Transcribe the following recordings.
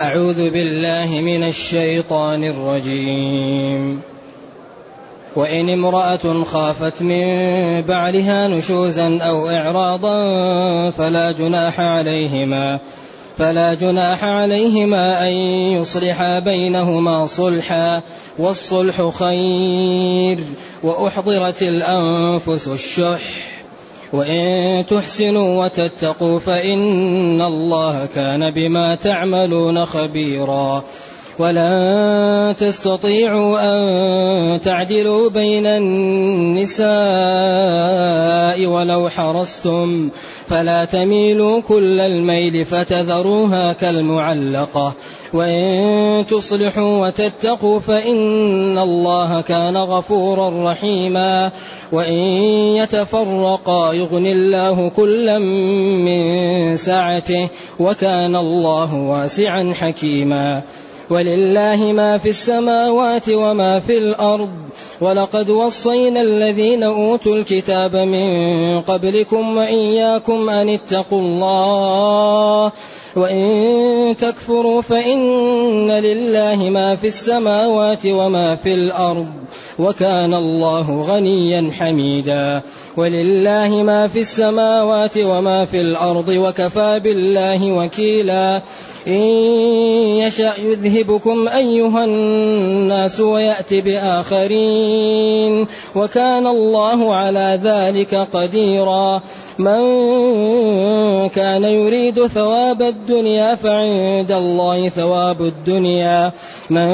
أعوذ بالله من الشيطان الرجيم. وإن امرأة خافت من بعلها نشوزا أو إعراضا فلا جناح عليهما فلا جناح عليهما أن يصلحا بينهما صلحا والصلح خير وأحضرت الأنفس الشح. وإن تحسنوا وتتقوا فإن الله كان بما تعملون خبيرا ولن تستطيعوا أن تعدلوا بين النساء ولو حرصتم فلا تميلوا كل الميل فتذروها كالمعلقة وإن تصلحوا وتتقوا فإن الله كان غفورا رحيما وإن يتفرقا يغني الله كلا من سعته وكان الله واسعا حكيما. ولله ما في السماوات وما في الأرض ولقد وصينا الذين أوتوا الكتاب من قبلكم وإياكم أن اتقوا الله وإن تكفروا فإن لله ما في السماوات وما في الأرض وكان الله غنيا حميدا ولله ما في السماوات وما في الأرض وكفى بالله وكيلا إن يشأ يذهبكم أيها الناس ويأت بآخرين وكان الله على ذلك قديرا من كان يريد ثواب الدنيا فعند الله ثواب الدنيا. من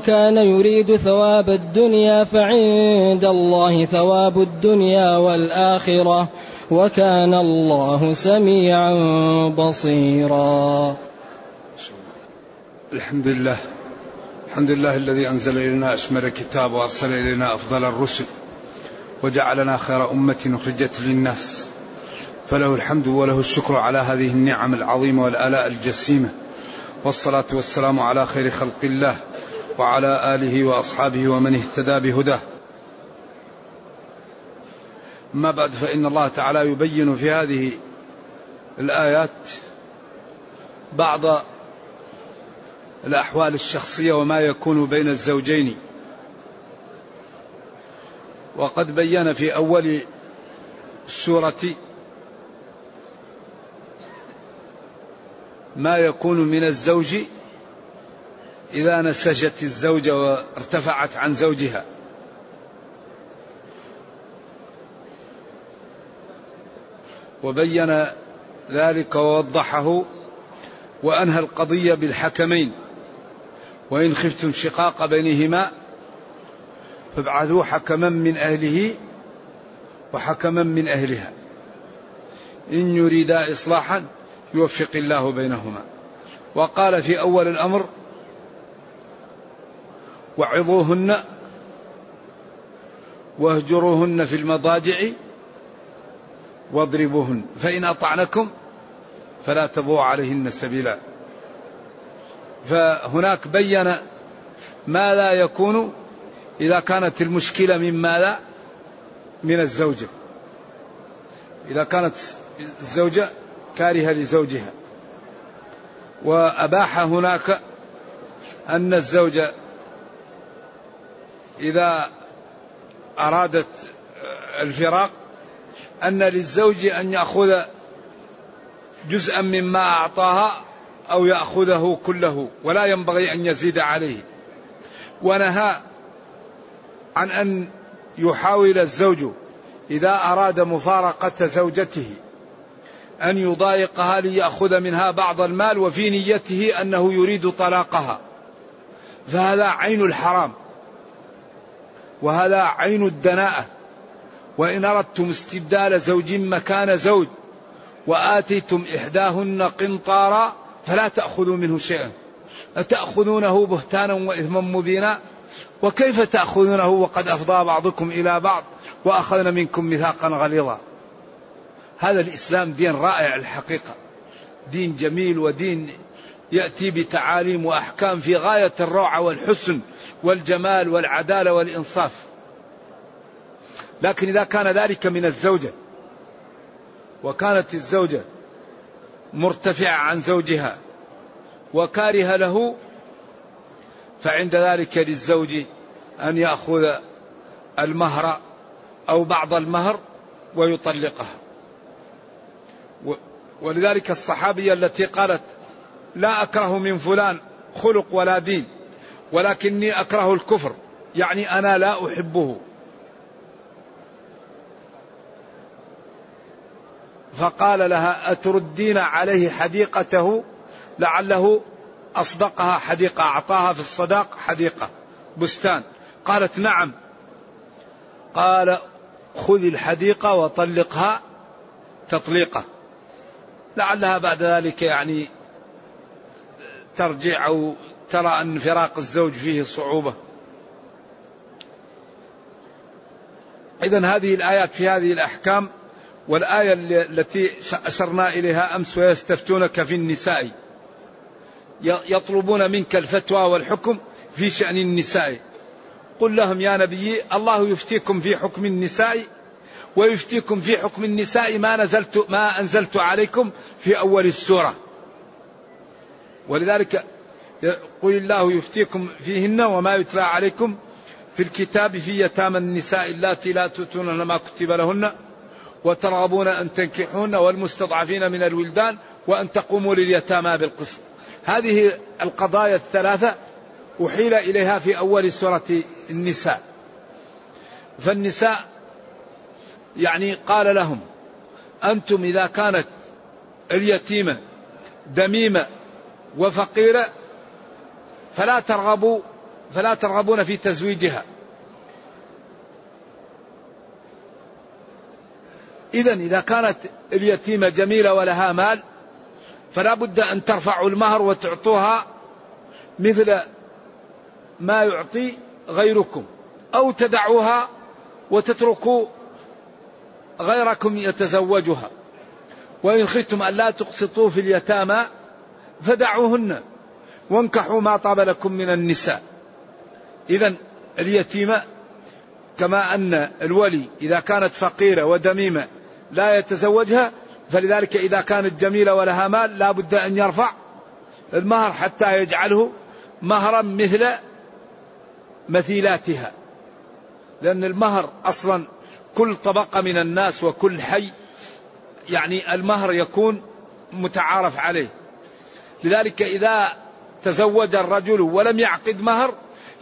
كان يريد ثواب الدنيا فعند الله ثواب الدنيا والآخرة. وكان الله سميعا بصيرا. الحمد لله الحمد لله الذي أنزل إلينا أشمل الكتاب وأرسل إلينا أفضل الرسل وجعلنا خير أمة أخرجت للناس. فله الحمد وله الشكر على هذه النعم العظيمة والآلاء الجسيمة. والصلاة والسلام على خير خلق الله وعلى آله وأصحابه ومن اهتدى بهداه. أما بعد فإن الله تعالى يبين في هذه الآيات بعض الأحوال الشخصية وما يكون بين الزوجين. وقد بين في أول السورة ما يكون من الزوج إذا نسجت الزوجة وارتفعت عن زوجها. وبين ذلك ووضحه وأنهى القضية بالحكمين. وإن خفتم شقاق بينهما فابعثوا حكما من أهله وحكما من أهلها. إن يريدا إصلاحا يوفق الله بينهما. وقال في أول الأمر وعظوهن واهجروهن في المضاجع واضربوهن. فإن أطعنكم فلا تبغوا عليهن سبيلا فهناك بين ما لا يكون إذا كانت المشكلة من ماذا من الزوجة. إذا كانت الزوجة كارهة لزوجها. وأباح هناك أن الزوجة إذا أرادت الفراق أن للزوج أن يأخذ جزءا مما أعطاها أو يأخذه كله ولا ينبغي أن يزيد عليه. ونهى عن أن يحاول الزوج إذا أراد مفارقة زوجته. أن يضايقها ليأخذ منها بعض المال وفي نيته أنه يريد طلاقها. فهذا عين الحرام وهذا عين الدناءة. وإن أردتم استبدال زوج مكان زوج وآتيتم إحداهن قنطارا فلا تأخذوا منه شيئا. أتأخذونه بهتانا وإثما مبينا؟ وكيف تأخذونه؟ وقد أفضى بعضكم إلى بعض وأخذنا منكم ميثاقا غليظا. هذا الإسلام دين رائع الحقيقة. دين جميل ودين يأتي بتعاليم وأحكام في غاية الروعة والحسن والجمال والعدالة والإنصاف. لكن إذا كان ذلك من الزوجة وكانت الزوجة مرتفعة عن زوجها وكاره له فعند ذلك للزوج أن يأخذ المهر أو بعض المهر ويطلقها. ولذلك الصحابية التي قالت لا أكره من فلان خلق ولا دين ولكني أكره الكفر يعني أنا لا أحبه. فقال لها أتردين عليه حديقته؟ لعله أصدقها حديقة أعطاها في الصداق حديقة بستان. قالت نعم. قال خذ الحديقة وطلقها تطليقة لعلها بعد ذلك يعني ترجع أو ترى أن فراق الزوج فيه صعوبة. إذا هذه الآيات في هذه الأحكام والآية التي أشرنا إليها أمس ويستفتونك في النساء. يطلبون منك الفتوى والحكم في شأن النساء. قل لهم يا نبي الله يفتيكم في حكم النساء ويفتيكم في حكم النساء ما نزلت ما أنزلت عليكم في أول السورة. ولذلك قل الله يفتيكم فيهن وما يتلى عليكم في الكتاب في يتامى النساء اللاتي لا تؤتون ما كتب لهن وترغبون أن تنكحون والمستضعفين من الولدان وأن تقوموا لليتامى بالقسط. هذه القضايا الثلاثة أحيل إليها في أول سورة النساء. فالنساء يعني قال لهم أنتم إذا كانت اليتيمة دميمة وفقيرة فلا ترغبوا فلا ترغبون في تزويجها. إذا إذا كانت اليتيمة جميلة ولها مال فلا بد أن ترفعوا المهر وتعطوها مثل ما يعطي غيركم أو تدعوها وتتركوا غيركم يتزوجها. وإن خفتم أن لا تقسطوا في اليتامى فدعوهن وانكحوا ما طاب لكم من النساء. إذا اليتيمة كما أن الولي إذا كانت فقيرة ودميمة لا يتزوجها فلذلك إذا كانت جميلة ولها مال لا بد أن يرفع المهر حتى يجعله مهرا مثل مثيلاتها. لأن المهر أصلا كل طبقة من الناس وكل حي يعني المهر يكون متعارف عليه. لذلك إذا تزوج الرجل ولم يعقد مهر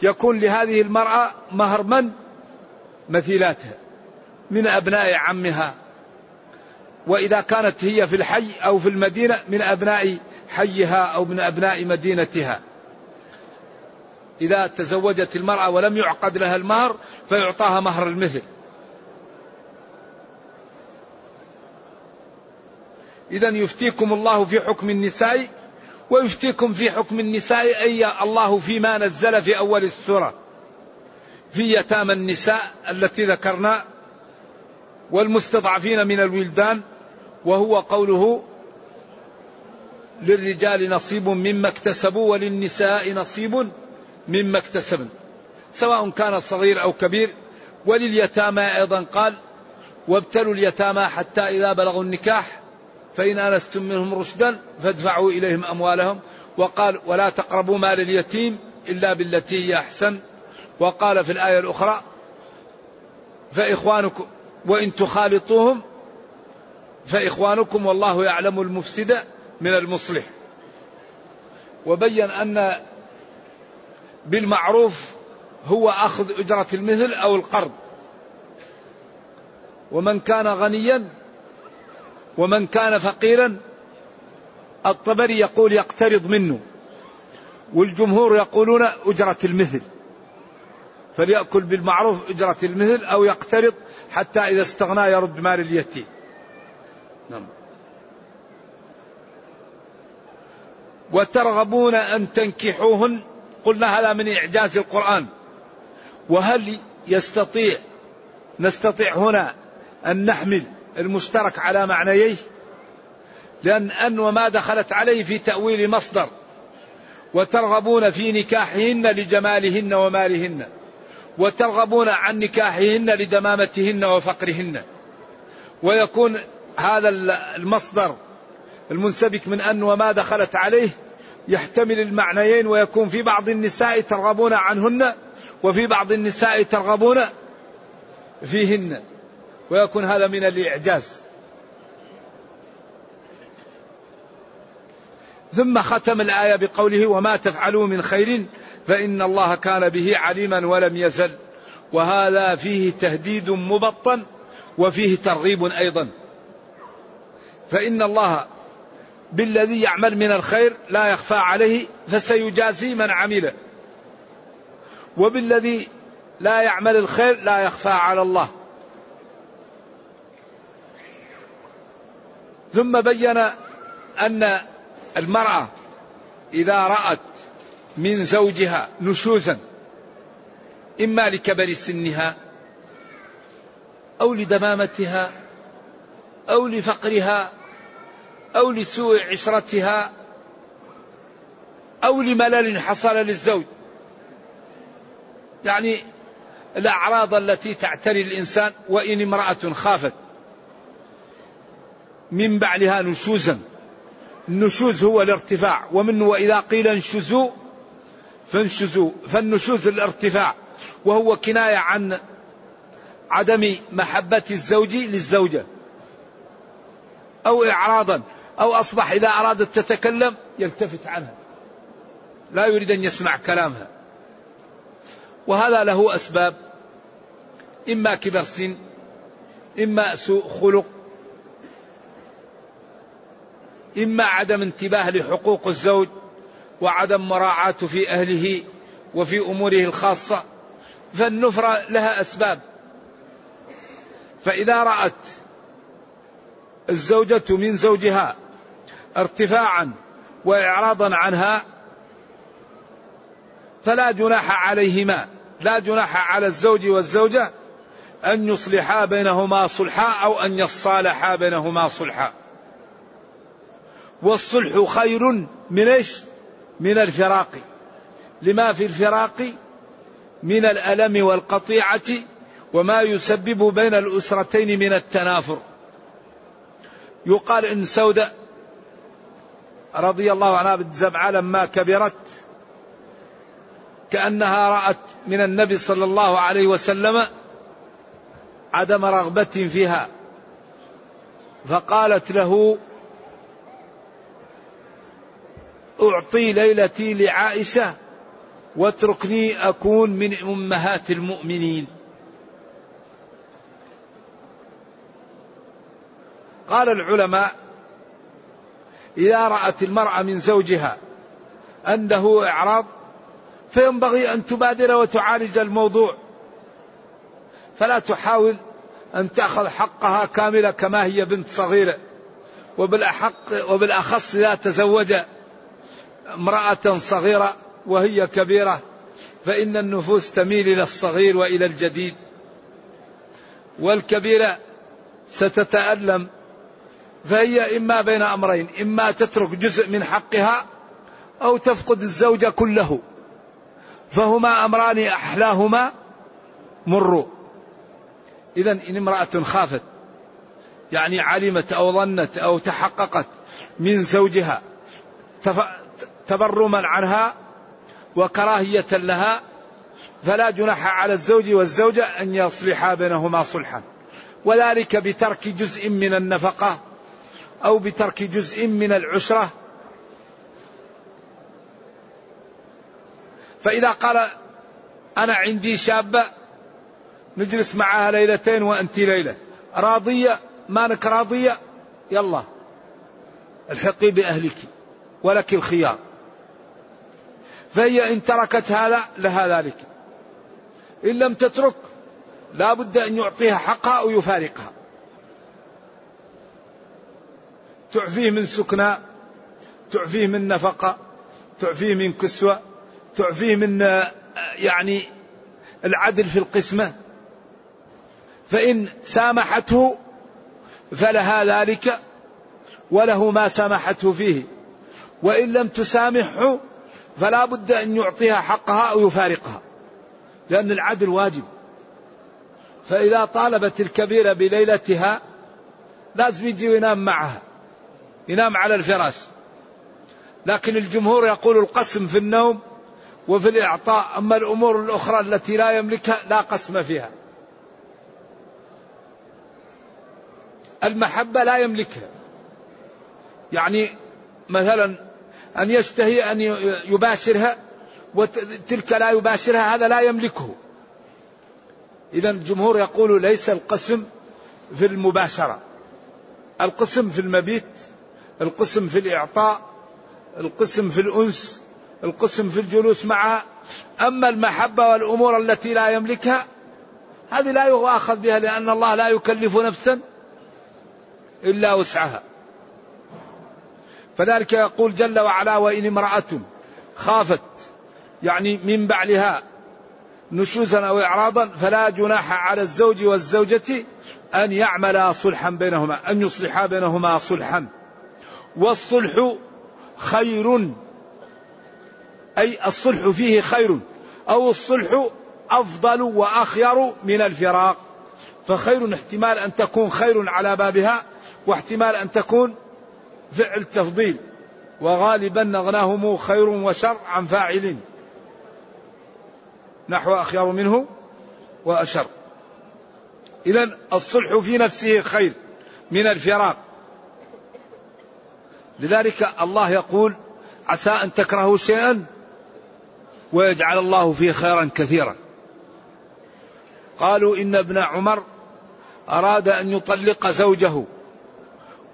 يكون لهذه المرأة مهر من؟ مثيلاتها من أبناء عمها. وإذا كانت هي في الحي أو في المدينة من أبناء حيها أو من أبناء مدينتها. إذا تزوجت المرأة ولم يعقد لها المهر فيعطاها مهر المثل. إذا يفتيكم الله في حكم النساء ويفتيكم في حكم النساء أي الله فيما نزل في أول السورة. في يتامى النساء التي ذكرنا والمستضعفين من الولدان وهو قوله للرجال نصيب مما اكتسبوا وللنساء نصيب مما اكتسبن. سواء كان صغير أو كبير. ولليتامى أيضا قال وابتلوا اليتامى حتى إذا بلغوا النكاح فإن آنستم منهم رشدا فادفعوا إليهم أموالهم. وقال ولا تقربوا مال اليتيم إلا بالتي هي أحسن. وقال في الآية الأخرى فإخوانكم وإن تخالطوهم فإخوانكم والله يعلم المفسد من المصلح. وبين أن بالمعروف هو أخذ أجرة المثل أو القرض. ومن كان غنيا ومن كان فقيرا الطبري يقول يقترض منه. والجمهور يقولون أجرة المثل. فليأكل بالمعروف أجرة المثل أو يقترض حتى إذا استغنى يرد مال اليتيم. نعم. وترغبون أن تنكحوهن. قلنا هذا من إعجاز القرآن. وهل يستطيع نستطيع هنا أن نحمل المشترك على معنييه لأن أن وما دخلت عليه في تأويل مصدر وترغبون في نكاحهن لجمالهن ومالهن وترغبون عن نكاحهن لدمامتهن وفقرهن. ويكون هذا المصدر المنسبك من أن وما دخلت عليه يحتمل المعنيين ويكون في بعض النساء ترغبون عنهن وفي بعض النساء ترغبون فيهن. ويكون هذا من الإعجاز. ثم ختم الآية بقوله وما تفعلوا من خير فإن الله كان به عليما ولم يزل. وهذا فيه تهديد مبطن وفيه ترغيب أيضا. فإن الله بالذي يعمل من الخير لا يخفى عليه فسيجازي من عمله. وبالذي لا يعمل الخير لا يخفى على الله. ثم بين أن المرأة إذا رأت من زوجها نشوزا إما لكبر سنها أو لدمامتها أو لفقرها أو لسوء عشرتها أو لملل حصل للزوج. يعني الأعراض التي تعتري الإنسان وإن امرأة خافت. من بعلها نشوزا. النشوز هو الارتفاع. ومنه وإذا قيل انشزوا فانشزوا فالنشوز الارتفاع. وهو كناية عن عدم محبة الزوج للزوجة. أو إعراضا. أو أصبح إذا أرادت تتكلم يلتفت عنها. لا يريد أن يسمع كلامها. وهذا له أسباب. إما كبر سن. إما سوء خلق. إما عدم انتباه لحقوق الزوج وعدم مراعاة في أهله وفي أموره الخاصة فالنفرة لها أسباب. فإذا رأت الزوجة من زوجها ارتفاعا وإعراضا عنها فلا جناح عليهما لا جناح على الزوج والزوجة أن يصلحا بينهما صلحا أو أن يصالحا بينهما صلحا. والصلح خير من إيش؟ من الفراق. لما في الفراق؟ من الألم والقطيعة وما يسبب بين الأسرتين من التنافر. يقال إن سودة رضي الله عنها بالزبعة لما كبرت كأنها رأت من النبي صلى الله عليه وسلم عدم رغبة فيها. فقالت له أعطي ليلتي لعائشة واتركني أكون من أمهات المؤمنين. قال العلماء إذا رأت المرأة من زوجها أنه إعراض فينبغي أن تبادر وتعالج الموضوع. فلا تحاول أن تأخذ حقها كاملة كما هي بنت صغيرة وبالأحق وبالأخص إذا تزوج. امرأة صغيرة وهي كبيرة فإن النفوس تميل إلى الصغير وإلى الجديد. والكبيرة ستتألم فهي إما بين أمرين إما تترك جزء من حقها أو تفقد الزوج كله فهما أمران أحلاهما مر إذا إن امرأة خافت يعني علمت أو ظنت أو تحققت من زوجها تبرما عنها وكراهية لها فلا جناح على الزوج والزوجة أن يصلحا بينهما صلحا. وذلك بترك جزء من النفقة أو بترك جزء من العشرة. فإذا قال أنا عندي شابة نجلس معها ليلتين وأنت ليلة. راضية؟ مانك راضية؟ يلا الحقي بأهلك ولك الخيار. فهي إن تركت هذا لها ذلك. إن لم تترك لا بد أن يعطيها حقها أو يفارقها. تعفيه من سكنى تعفيه من نفقة تعفيه من كسوة تعفيه من يعني العدل في القسمة. فإن سامحته فلها ذلك وله ما سامحته فيه. وإن لم تسامحه فلا بد أن يعطيها حقها أو يفارقها لأن العدل واجب. فإذا طالبت الكبيرة بليلتها لازم يجي وينام معها ينام على الفراش. لكن الجمهور يقول القسم في النوم وفي الإعطاء أما الأمور الأخرى التي لا يملكها لا قسم فيها. المحبة لا يملكها. يعني مثلا أن يشتهي أن يباشرها وتلك لا يباشرها هذا لا يملكه. إذا الجمهور يقول ليس القسم في المباشرة. القسم في المبيت القسم في الإعطاء القسم في الأنس القسم في الجلوس معها. أما المحبة والأمور التي لا يملكها هذه لا يؤاخذ بها لأن الله لا يكلف نفسا إلا وسعها. فذلك يقول جل وعلا وإن امرأة خافت يعني من بعلها نشوزا أو إعراضا فلا جناح على الزوج والزوجة أن يعملا صلحا بينهما أن يصلحا بينهما صلحا. والصلح خير أي الصلح فيه خير أو الصلح أفضل وأخير من الفراق. فخير احتمال أن تكون خير على بابها واحتمال أن تكون فعل تفضيل وغالبا أغناهم خير وشر عن فاعل. نحو أخير منه وأشر. إذا الصلح في نفسه خير من الفراق. لذلك الله يقول عسى أن تكرهوا شيئا ويجعل الله فيه خيرا كثيرا. قالوا إن ابن عمر أراد أن يطلق زوجه.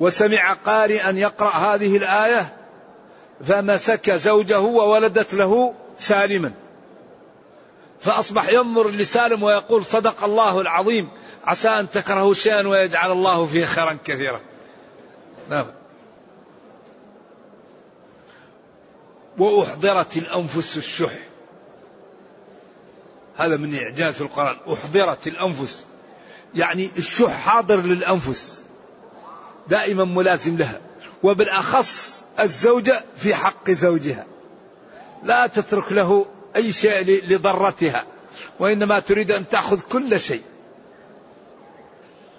وسمع قارئا يقرأ هذه الآية فمسك زوجه وولدت له سالما. فأصبح ينظر لسالم ويقول صدق الله العظيم عسى أن تكرهوا شيئا ويجعل الله فيه خيرا كثيرا. نعم. وأحضرت الأنفس الشح. هذا من إعجاز القرآن. أحضرت الأنفس. يعني الشح حاضر للأنفس. دائما ملازم لها وبالأخص الزوجة في حق زوجها. لا تترك له أي شيء لضرتها وإنما تريد أن تأخذ كل شيء.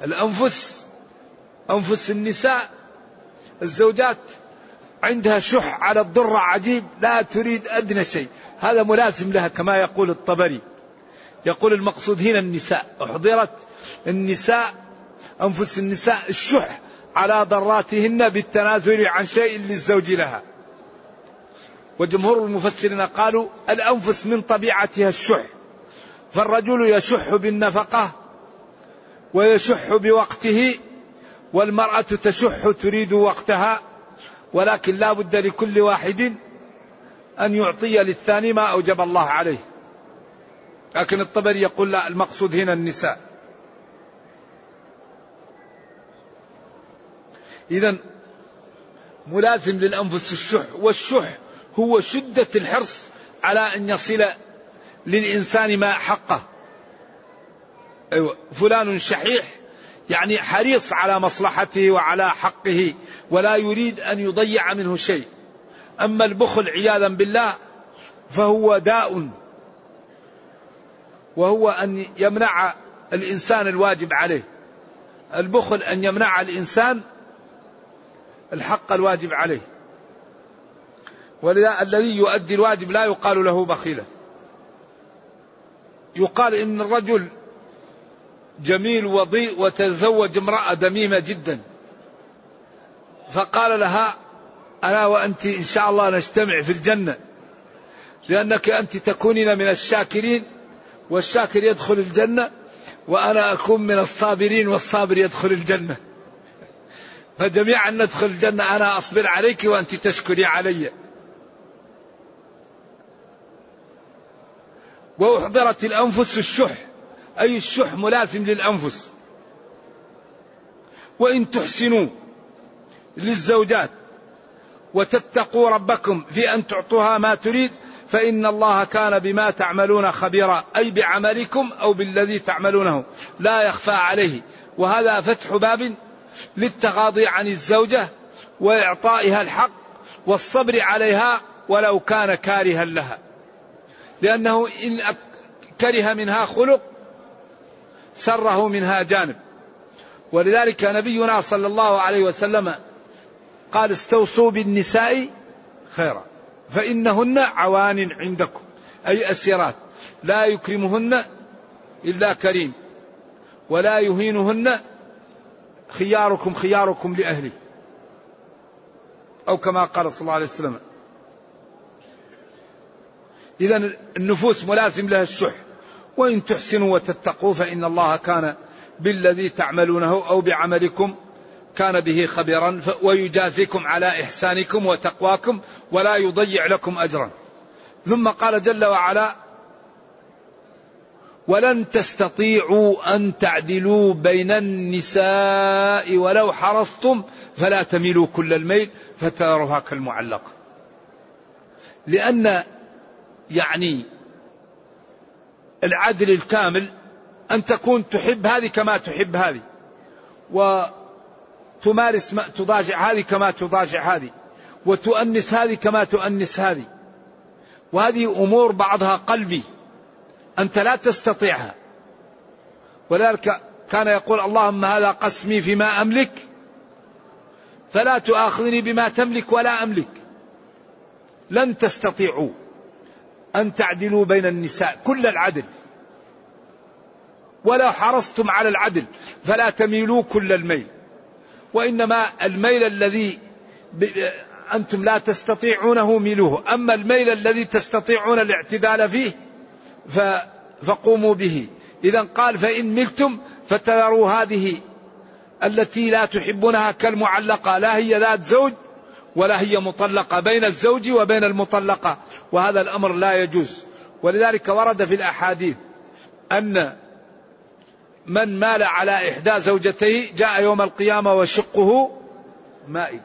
الأنفس أنفس النساء الزوجات عندها شح على الضرة عجيب لا تريد أدنى شيء. هذا ملازم لها كما يقول الطبري. يقول المقصود هنا النساء. أحضرت النساء أنفس النساء الشح على ضراتهن بالتنازل عن شيء للزوج لها. وجمهور المفسرين قالوا الأنفس من طبيعتها الشح فالرجل يشح بالنفقة ويشح بوقته والمرأة تشح تريد وقتها ولكن لا بد لكل واحد أن يعطي للثاني ما أوجب الله عليه. لكن الطبري يقول لا المقصود هنا النساء. إذا ملازم للأنفس الشح والشح هو شدة الحرص على أن يصل للإنسان ما حقه. أيوة فلان شحيح يعني حريص على مصلحته وعلى حقه ولا يريد أن يضيع منه شيء. أما البخل عياذا بالله فهو داء وهو أن يمنع الإنسان الواجب عليه. البخل أن يمنع الإنسان الحق الواجب عليه. ولذا الذي يؤدي الواجب لا يقال له بخيلا يقال إن الرجل جميل وضيء وتزوج امرأة دميمة جدا. فقال لها أنا وأنت إن شاء الله نجتمع في الجنة. لأنك أنت تكونين من الشاكرين والشاكر يدخل الجنة وأنا أكون من الصابرين والصابر يدخل الجنة. فجميعا ندخل الجنة. أنا أصبر عليك وأنت تشكري علي. وأحضرت الأنفس الشح. أي الشح ملازم للأنفس. وإن تحسنوا للزوجات وتتقوا ربكم في أن تعطوها ما تريد فإن الله كان بما تعملون خبيرا. أي بعملكم أو بالذي تعملونه. لا يخفى عليه. وهذا فتح باب للتغاضي عن الزوجة وإعطائها الحق والصبر عليها ولو كان كارها لها. لأنه إن كره منها خلق سره منها جانب. ولذلك نبينا صلى الله عليه وسلم قال استوصوا بالنساء خيرا فإنهن عوان عندكم أي أسيرات. لا يكرمهن إلا كريم ولا يهينهن خياركم خياركم لأهله أو كما قال صلى الله عليه وسلم. إذا النفوس ملازم لها الشح. وإن تحسنوا وتتقوا فإن الله كان بالذي تعملونه أو بعملكم كان به خبيرا. ويجازيكم على إحسانكم وتقواكم ولا يضيع لكم أجرا. ثم قال جل وعلا ولن تستطيعوا أن تعدلوا بين النساء ولو حرصتم فلا تميلوا كل الميل فتذرها كالمعلقة لأن يعني العدل الكامل أن تكون تحب هذه كما تحب هذه وتمارس ما تضاجع هذه كما تضاجع هذه وتؤنس هذه كما تؤنس هذه. وهذه أمور بعضها قلبي. أنت لا تستطيعها. ولذلك كان يقول اللهم هذا قسمي فيما أملك فلا تؤاخذني بما تملك ولا أملك. لن تستطيعوا أن تعدلوا بين النساء كل العدل. ولا حرصتم على العدل فلا تميلوا كل الميل. وإنما الميل الذي أنتم لا تستطيعونه ميلوه. أما الميل الذي تستطيعون الاعتدال فيه فقوموا به. إذا قال فإن ملتم فتذروا هذه التي لا تحبونها كالمعلقة. لا هي ذات زوج ولا هي مطلقة بين الزوج وبين المطلقة. وهذا الأمر لا يجوز. ولذلك ورد في الأحاديث أن من مال على إحدى زوجتيه جاء يوم القيامة وشقه مائل.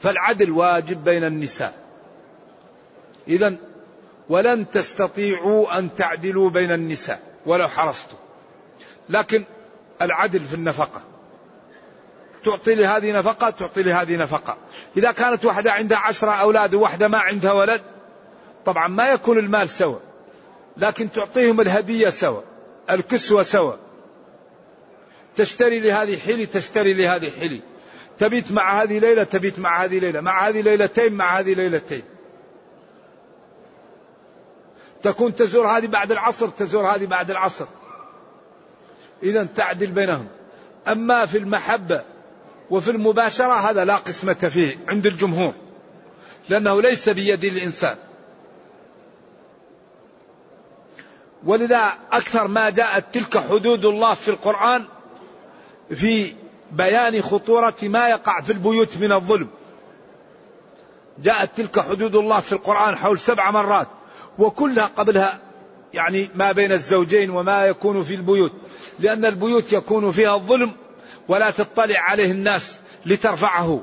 فالعدل واجب بين النساء. إذا ولن تستطيعوا أن تعدلوا بين النساء ولو حرصتم. لكن العدل في النفقة. تعطي لهذه نفقة تعطي لهذه نفقة. إذا كانت واحدة عندها عشرة أولاد وواحدة ما عندها ولد طبعا ما يكون المال سوا. لكن تعطيهم الهدية سوا الكسوة سوا. تشتري لهذه حلي تشتري لهذه حلي. تبيت مع هذه ليلة تبيت مع هذه ليلة مع هذه ليلتين مع هذه ليلتين. تكون تزور هذه بعد العصر تزور هذه بعد العصر. إذا تعدل بينهم. أما في المحبة وفي المباشرة هذا لا قسمة فيه عند الجمهور لأنه ليس بيد الإنسان. ولذا أكثر ما جاءت تلك حدود الله في القرآن في بيان خطورة ما يقع في البيوت من الظلم. جاءت تلك حدود الله في القرآن حول سبع مرات. وكلها قبلها يعني ما بين الزوجين وما يكون في البيوت لأن البيوت يكون فيها الظلم ولا تطلع عليه الناس لترفعه.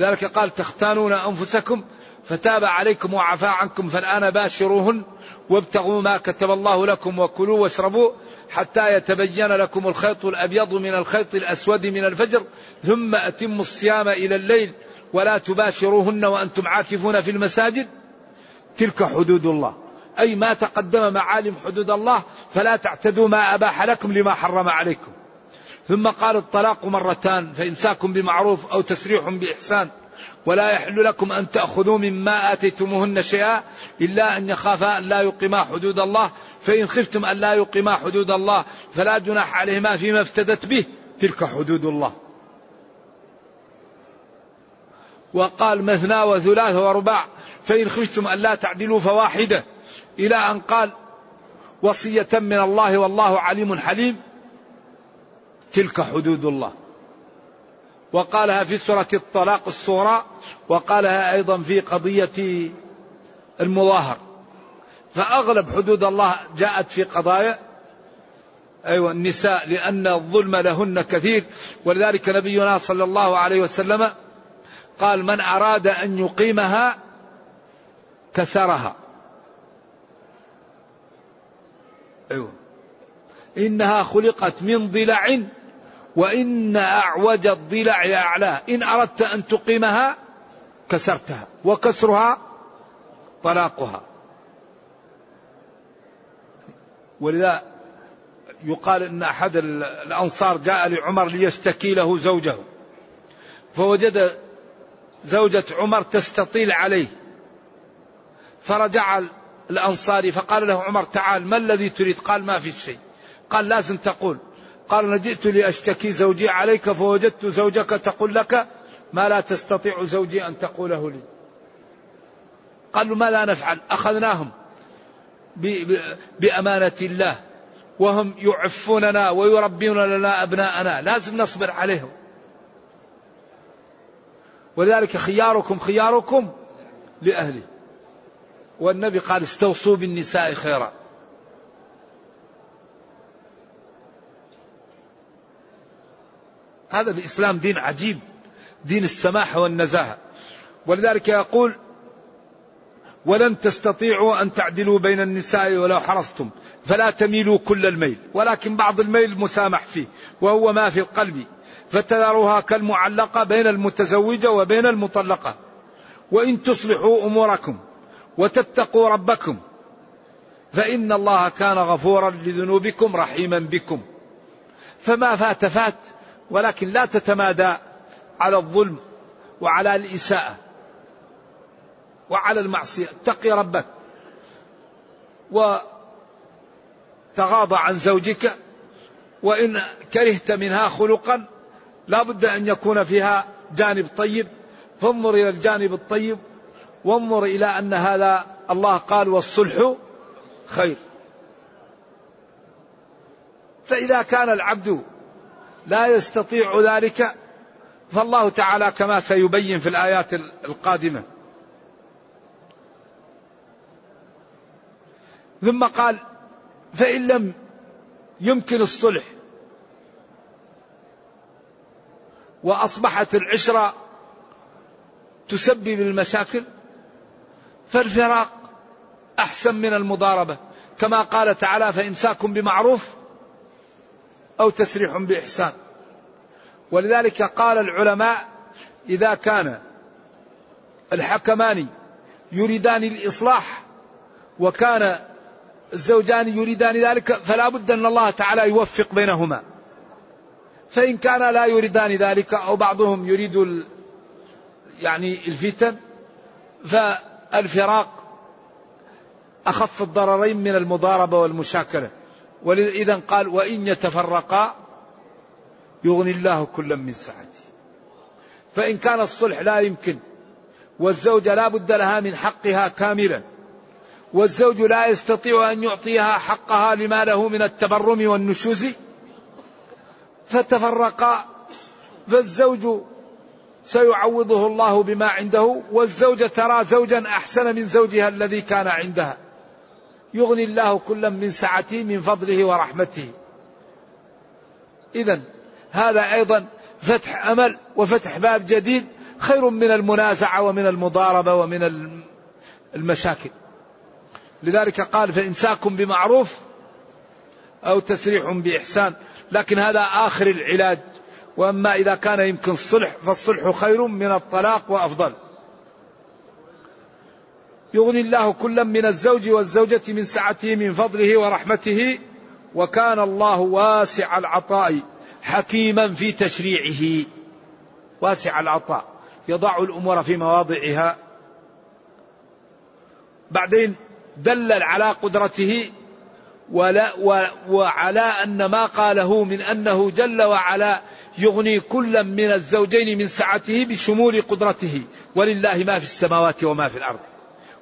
ذلك قال تختانون أنفسكم فتاب عليكم وعفى عنكم فالآن باشروهن وابتغوا ما كتب الله لكم وكلوا واشربوا حتى يتبين لكم الخيط الأبيض من الخيط الأسود من الفجر ثم أتموا الصيام إلى الليل ولا تباشروهن وأنتم عاكفون في المساجد تلك حدود الله. أي ما تقدم معالم حدود الله فلا تعتدوا ما أباح لكم لما حرم عليكم. ثم قال الطلاق مرتان فإمساك بمعروف أو تسريح بإحسان. ولا يحل لكم أن تأخذوا مما آتيتموهن شيئا إلا أن يخافا أن لا يقيما حدود الله. فإن خفتم أن لا يقيما حدود الله فلا جناح عليهما فيما افتدت به تلك حدود الله. وقال مثنى وثلاث ورباع فإن خفتم أن لا تعدلوا فواحدة. إلى أن قال وصية من الله والله عليم حليم. تلك حدود الله. وقالها في سورة الطلاق الصغرى وقالها أيضا في قضية المظاهر. فأغلب حدود الله جاءت في قضايا أيوة النساء لأن الظلم لهن كثير. ولذلك نبينا صلى الله عليه وسلم قال من أراد أن يقيمها كسرها. أيوة. إنها خلقت من ضلع وإن أعوج الضلع أعلاه إن أردت أن تقيمها كسرتها وكسرها طلاقها. ولذا يقال إن أحد الأنصار جاء لعمر ليشتكي له زوجه فوجد زوجة عمر تستطيل عليه. فرجع الأنصاري فقال له عمر تعال ما الذي تريد؟ قال ما في شيء. قال لازم تقول. قال أنا جئت لأشتكي زوجي عليك فوجدت زوجك تقول لك ما لا تستطيع زوجي أن تقوله لي. قالوا ما لا نفعل؟ أخذناهم بأمانة الله وهم يعفوننا ويربون لنا أبناءنا. لازم نصبر عليهم. ولذلك خياركم خياركم لأهله والنبي قال استوصوا بالنساء خيرا. هذا الإسلام دين عجيب دين السماحة والنزاهة. ولذلك يقول ولن تستطيعوا أن تعدلوا بين النساء ولو حرصتم فلا تميلوا كل الميل ولكن بعض الميل مسامح فيه وهو ما في القلب فتذروها كالمعلقة بين المتزوجة وبين المطلقة. وإن تصلحوا أموركم وتتقوا ربكم. فإن الله كان غفورا لذنوبكم رحيما بكم. فما فات فات ولكن لا تتمادى على الظلم وعلى الإساءة وعلى المعصية. اتقي ربك وتغاضى عن زوجك وإن كرهت منها خلقا لا بد أن يكون فيها جانب طيب. فانظر إلى الجانب الطيب وانظر إلى أن هذا الله قال والصلح خير. فإذا كان العبد لا يستطيع ذلك فالله تعالى كما سيبين في الآيات القادمة. ثم قال فإن لم يمكن الصلح وأصبحت العشرة تسبب المشاكل فالفراق أحسن من المضاربة. كما قال تعالى فإمساك بمعروف أو تسريح بإحسان. ولذلك قال العلماء إذا كان الحكمان يريدان الإصلاح وكان الزوجان يريدان ذلك فلا بد أن الله تعالى يوفق بينهما. فإن كان لا يريدان ذلك أو بعضهم يريد يعني الفتن فالفراق أخف الضررين من المضاربة والمشاكلة. ولذا قال وإن يتفرقا يغني الله كلا من سعته. فإن كان الصلح لا يمكن والزوجة لا بد لها من حقها كاملا. والزوج لا يستطيع أن يعطيها حقها لما له من التبرم والنشوز. فتفرقا فالزوج سيعوضه الله بما عنده والزوجة ترى زوجا أحسن من زوجها الذي كان عندها. يغني الله كلا من سعته من فضله ورحمته. إذا هذا أيضا فتح أمل وفتح باب جديد خير من المنازعة ومن المضاربة ومن المشاكل. لذلك قال فإمساك بمعروف أو تسريح بإحسان. لكن هذا آخر العلاج. وأما إذا كان يمكن الصلح فالصلح خير من الطلاق وأفضل. يغني الله كلا من الزوج والزوجة من سعته من فضله ورحمته وكان الله واسع العطاء حكيما في تشريعه. واسع العطاء. يضع الأمور في مواضعها. بعدين دلل على قدرته ولا وعلى أن ما قاله من أنه جل وعلا يغني كلا من الزوجين من سعته بشمول قدرته ولله ما في السماوات وما في الأرض.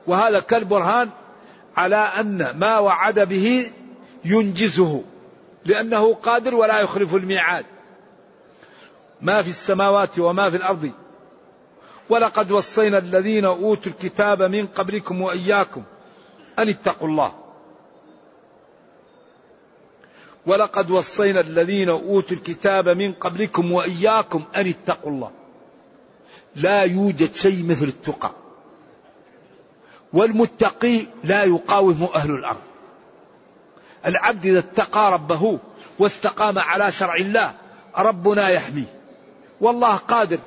وهذا كالبرهان على أن ما وعد به ينجزه لأنه قادر ولا يخلف الميعاد. ما في السماوات وما في الأرض. ولقد وصينا الذين أوتوا الكتاب من قبلكم وإياكم أن اتقوا الله. ولقد وصينا الذين أوتوا الكتاب من قبلكم وإياكم أن اتقوا الله. لا يوجد شيء مثل التقى. والمتقي لا يقاوم أهل الأرض. العبد إذا اتقى ربه واستقام على شرع الله ربنا يحميه. والله قادر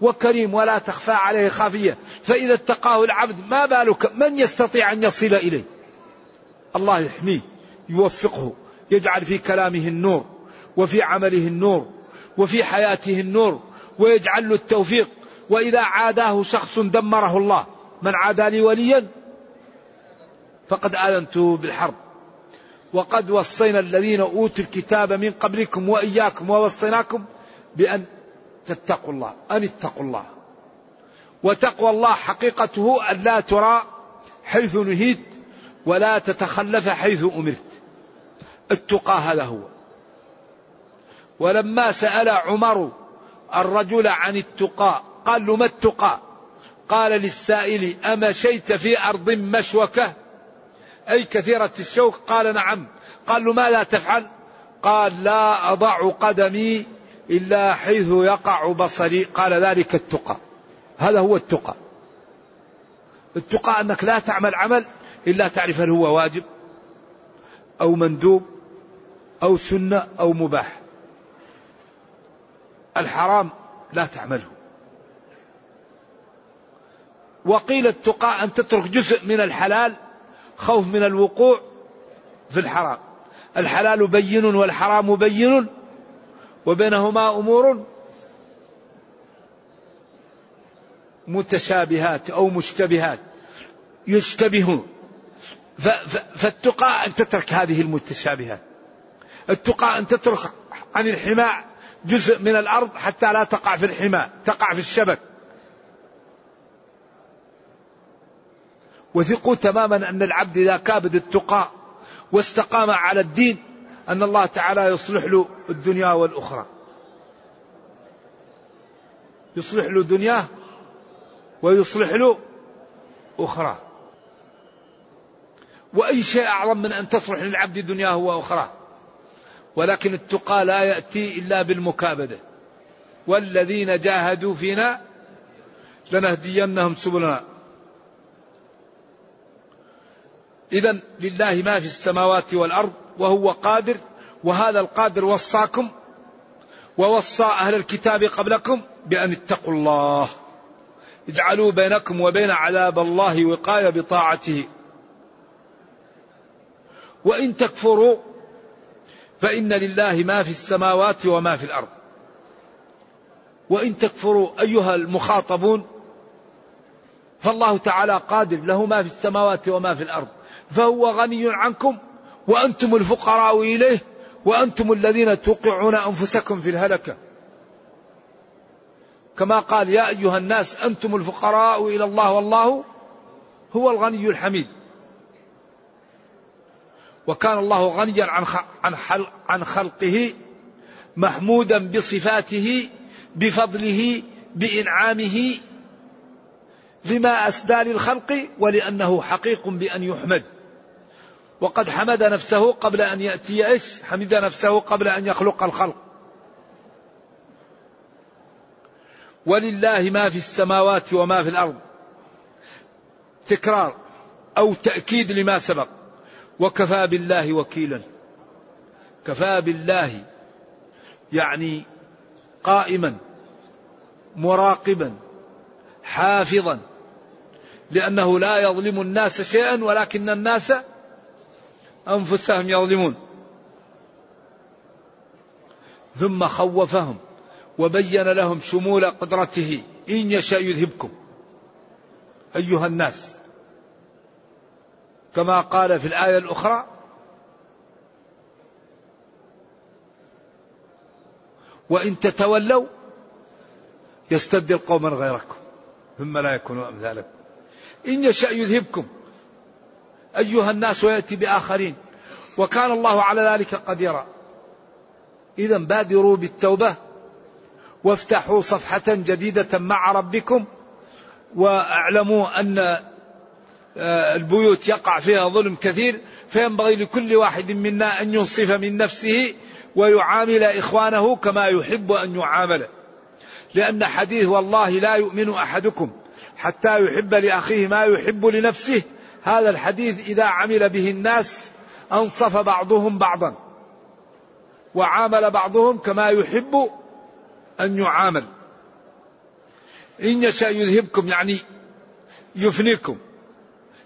وكريم ولا تخفى عليه خافية. فإذا اتقاه العبد ما بالك من يستطيع أن يصل إليه؟ الله يحميه يوفقه. يجعل في كلامه النور وفي عمله النور وفي حياته النور ويجعل له التوفيق. وإذا عاداه شخص دمره الله من عادى لي وليا؟ فقد آذنته بالحرب. وقد وصينا الذين أوتوا الكتاب من قبلكم وإياكم ووصيناكم بأن تتقوا الله أن اتقوا الله. وتقوى الله حقيقته أن لا ترى حيث نهيت ولا تتخلف حيث أمرت. التقى هذا هو. ولما سأل عمر الرجل عن التقى قال له ما التقى؟ قال للسائل أمشيت في أرض مشوكة؟ أي كثيرة الشوك؟ قال نعم. قال له ماذا تفعل؟ قال لا أضع قدمي إلا حيث يقع بصري. قال ذلك التقى. هذا هو التقى. التقى أنك لا تعمل عمل إلا تعرف هل هو واجب أو مندوب أو سنة أو مباح. الحرام لا تعمله. وقيل التقى أن تترك جزء من الحلال خوف من الوقوع في الحرام. الحلال بين والحرام بين وبينهما أمور متشابهات أو مشتبهات يشتبهون. فالتقى أن تترك هذه المتشابهات. التقى أن تترك عن الحماء جزء من الأرض حتى لا تقع في الحماء تقع في الشبك وثقوا تماما أن العبد إذا كابد التقى واستقام على الدين أن الله تعالى يصلح له الدنيا والأخرى. يصلح له دنياه ويصلح له أخرى. وأي شيء أعظم من أن تصلح للعبد دنياه وأخراه. ولكن التقى لا يأتي إلا بالمكابدة. والذين جاهدوا فينا لنهدينهم سبلنا. إذا لله ما في السماوات والأرض وهو قادر وهذا القادر وصاكم ووصى أهل الكتاب قبلكم بأن اتقوا الله. اجعلوا بينكم وبين عذاب الله وقاية بطاعته. وإن تكفروا فإن لله ما في السماوات وما في الأرض. وإن تكفروا أيها المخاطبون فالله تعالى قادر له ما في السماوات وما في الأرض. فهو غني عنكم وأنتم الفقراء إليه وأنتم الذين توقعون أنفسكم في الهلكة. كما قال يا أيها الناس أنتم الفقراء إلى الله والله هو الغني الحميد. وكان الله غنيا عن عن خلقه محمودا بصفاته بفضله بإنعامه لما أسدى للخلق ولأنه حقيق بأن يحمد. وقد حمد نفسه قبل أن يأتي إيش؟ حمد نفسه قبل أن يخلق الخلق. ولله ما في السماوات وما في الأرض. تكرار أو تأكيد لما سبق. وكفى بالله وكيلا. كفى بالله. يعني قائما مراقبا حافظا. لأنه لا يظلم الناس شيئا ولكن الناس أنفسهم يظلمون. ثم خوفهم وبين لهم شمول قدرته. إن يشاء يذهبكم. أيها الناس. كما قال في الآية الأخرى وإن تتولوا يستبدل قوما غيركم ثم لا يكونوا أمثالكم. إن يشاء يذهبكم أيها الناس ويأتي بآخرين وكان الله على ذلك قديرا. إذا بادروا بالتوبة وافتحوا صفحة جديدة مع ربكم وأعلموا أن البيوت يقع فيها ظلم كثير فينبغي لكل واحد منا أن ينصف من نفسه ويعامل إخوانه كما يحب أن يعامل لأن حديث والله لا يؤمن أحدكم حتى يحب لأخيه ما يحب لنفسه هذا الحديث إذا عمل به الناس أنصف بعضهم بعضا وعامل بعضهم كما يحب أن يعامل. إن يشاء يذهبكم يعني يفنيكم.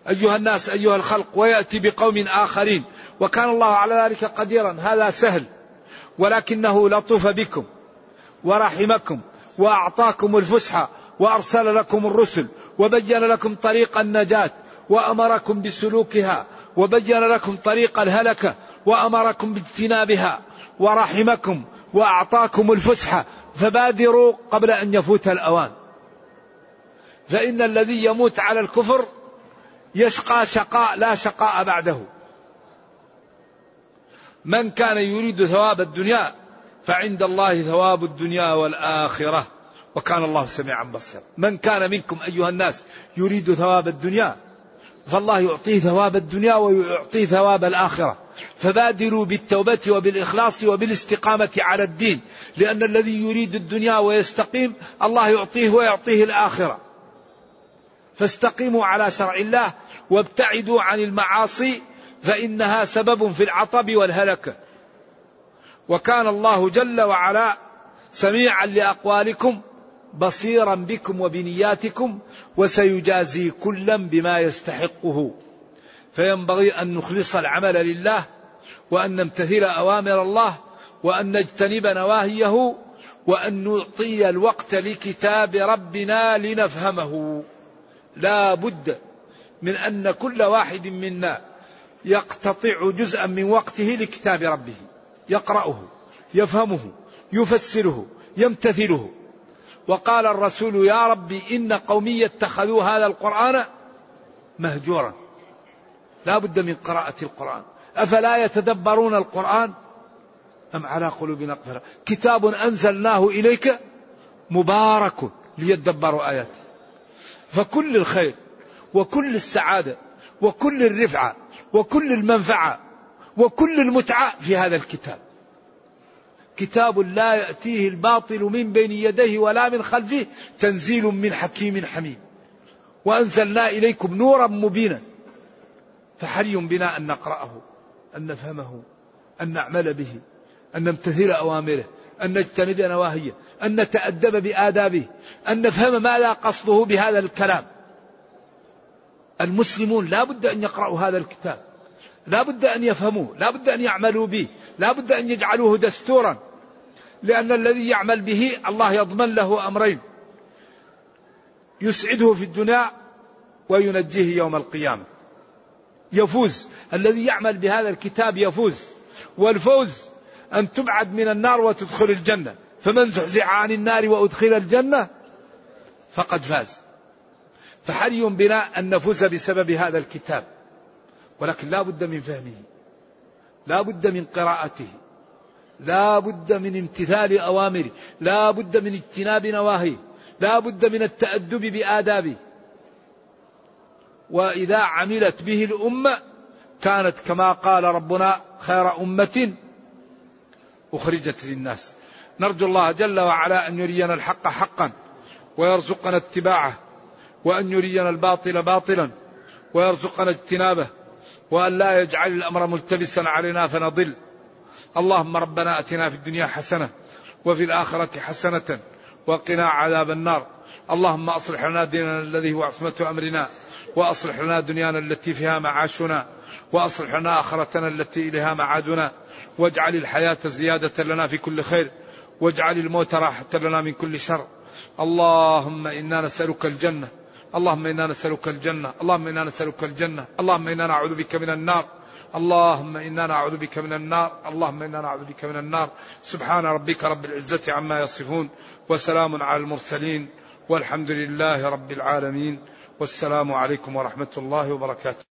أيها الناس أيها الخلق ويأتي بقوم آخرين. وكان الله على ذلك قديرا. هذا سهل. ولكنه لطف بكم ورحمكم وأعطاكم الفسحة وأرسل لكم الرسل وبين لكم طريق النجاة وأمركم بسلوكها وبين لكم طريق الهلكة وأمركم باجتنابها ورحمكم وأعطاكم الفسحة. فبادروا قبل أن يفوت الأوان. فإن الذي يموت على الكفر يشقى شقاء لا شقاء بعده. من كان يريد ثواب الدنيا فعند الله ثواب الدنيا والآخرة. وكان الله سميعا بصيرا. من كان منكم أيها الناس يريد ثواب الدنيا فالله يعطيه ثواب الدنيا ويعطيه ثواب الآخرة. فبادروا بالتوبة وبالإخلاص وبالاستقامة على الدين. لأن الذي يريد الدنيا ويستقيم الله يعطيه ويعطيه الآخرة. فاستقيموا على شرع الله وابتعدوا عن المعاصي فإنها سبب في العطب والهلكة وكان الله جل وعلا سميعا لأقوالكم بصيرا بكم وبنياتكم وسيجازي كلا بما يستحقه. فينبغي أن نخلص العمل لله وأن نمتثل أوامر الله وأن نجتنب نواهيه وأن نعطي الوقت لكتاب ربنا لنفهمه. لا بد من أن كل واحد منا يقتطع جزءا من وقته لكتاب ربه يقرأه يفهمه يفسره يمتثله. وقال الرسول يا ربي إن قومي اتخذوا هذا القرآن مهجورا. لا بد من قراءة القرآن. أفلا يتدبرون القرآن؟ أم على قلوب أقفلها كتاب أنزلناه إليك مبارك ليدبروا آياته. فكل الخير وكل السعادة وكل الرفعة وكل المنفعة وكل المتعة في هذا الكتاب. كتاب لا يأتيه الباطل من بين يديه ولا من خلفه تنزيل من حكيم حميد. وأنزلنا إليكم نورا مبينا. فحري بنا أن نقرأه أن نفهمه أن نعمل به أن نمتثل أوامره أن نجتنب نواهيه أن نتأدب بآدابه أن نفهم ما لا قصده بهذا الكلام. المسلمون لا بد أن يقرأوا هذا الكتاب لا بد أن يفهموه لا بد أن يعملوا به لا بد أن يجعلوه دستورا لأن الذي يعمل به الله يضمن له أمرين يسعده في الدنيا وينجيه يوم القيامة. يفوز الذي يعمل بهذا الكتاب يفوز والفوز أن تبعد من النار وتدخل الجنة فمن زحزح عن النار وأدخل الجنة فقد فاز. فحري بنا أن نفوز بسبب هذا الكتاب. ولكن لا بد من فهمه. لا بد من قراءته. لا بد من امتثال أوامره. لا بد من اجتناب نواهيه. لا بد من التأدب بآدابه. وإذا عملت به الأمة كانت كما قال ربنا خير أمة أخرجت للناس. نرجو الله جل وعلا أن يرينا الحق حقا ويرزقنا اتباعه. وأن يرينا الباطل باطلا ويرزقنا اجتنابه وأن لا يجعل الأمر ملتبسا علينا فنضل. اللهم ربنا أتنا في الدنيا حسنة وفي الآخرة حسنة وقنا عذاب النار. اللهم أصلح لنا ديننا الذي هو عصمة أمرنا وأصلح لنا دنيانا التي فيها معاشنا وأصلح لنا آخرتنا التي إليها معادنا. واجعل الحياة زيادة لنا في كل خير. واجعل الموت راحة لنا من كل شر. اللهم إنا نسألك الجنة اللهم إنا نسألك الجنة اللهم إنا نسألك الجنة اللهم إنا نعوذ بك من النار اللهم إنا نعوذ بك من النار اللهم إنا نعوذ بك من النار. سبحان ربك رب العزة عما يصفون وسلام على المرسلين والحمد لله رب العالمين والسلام عليكم ورحمة الله وبركاته.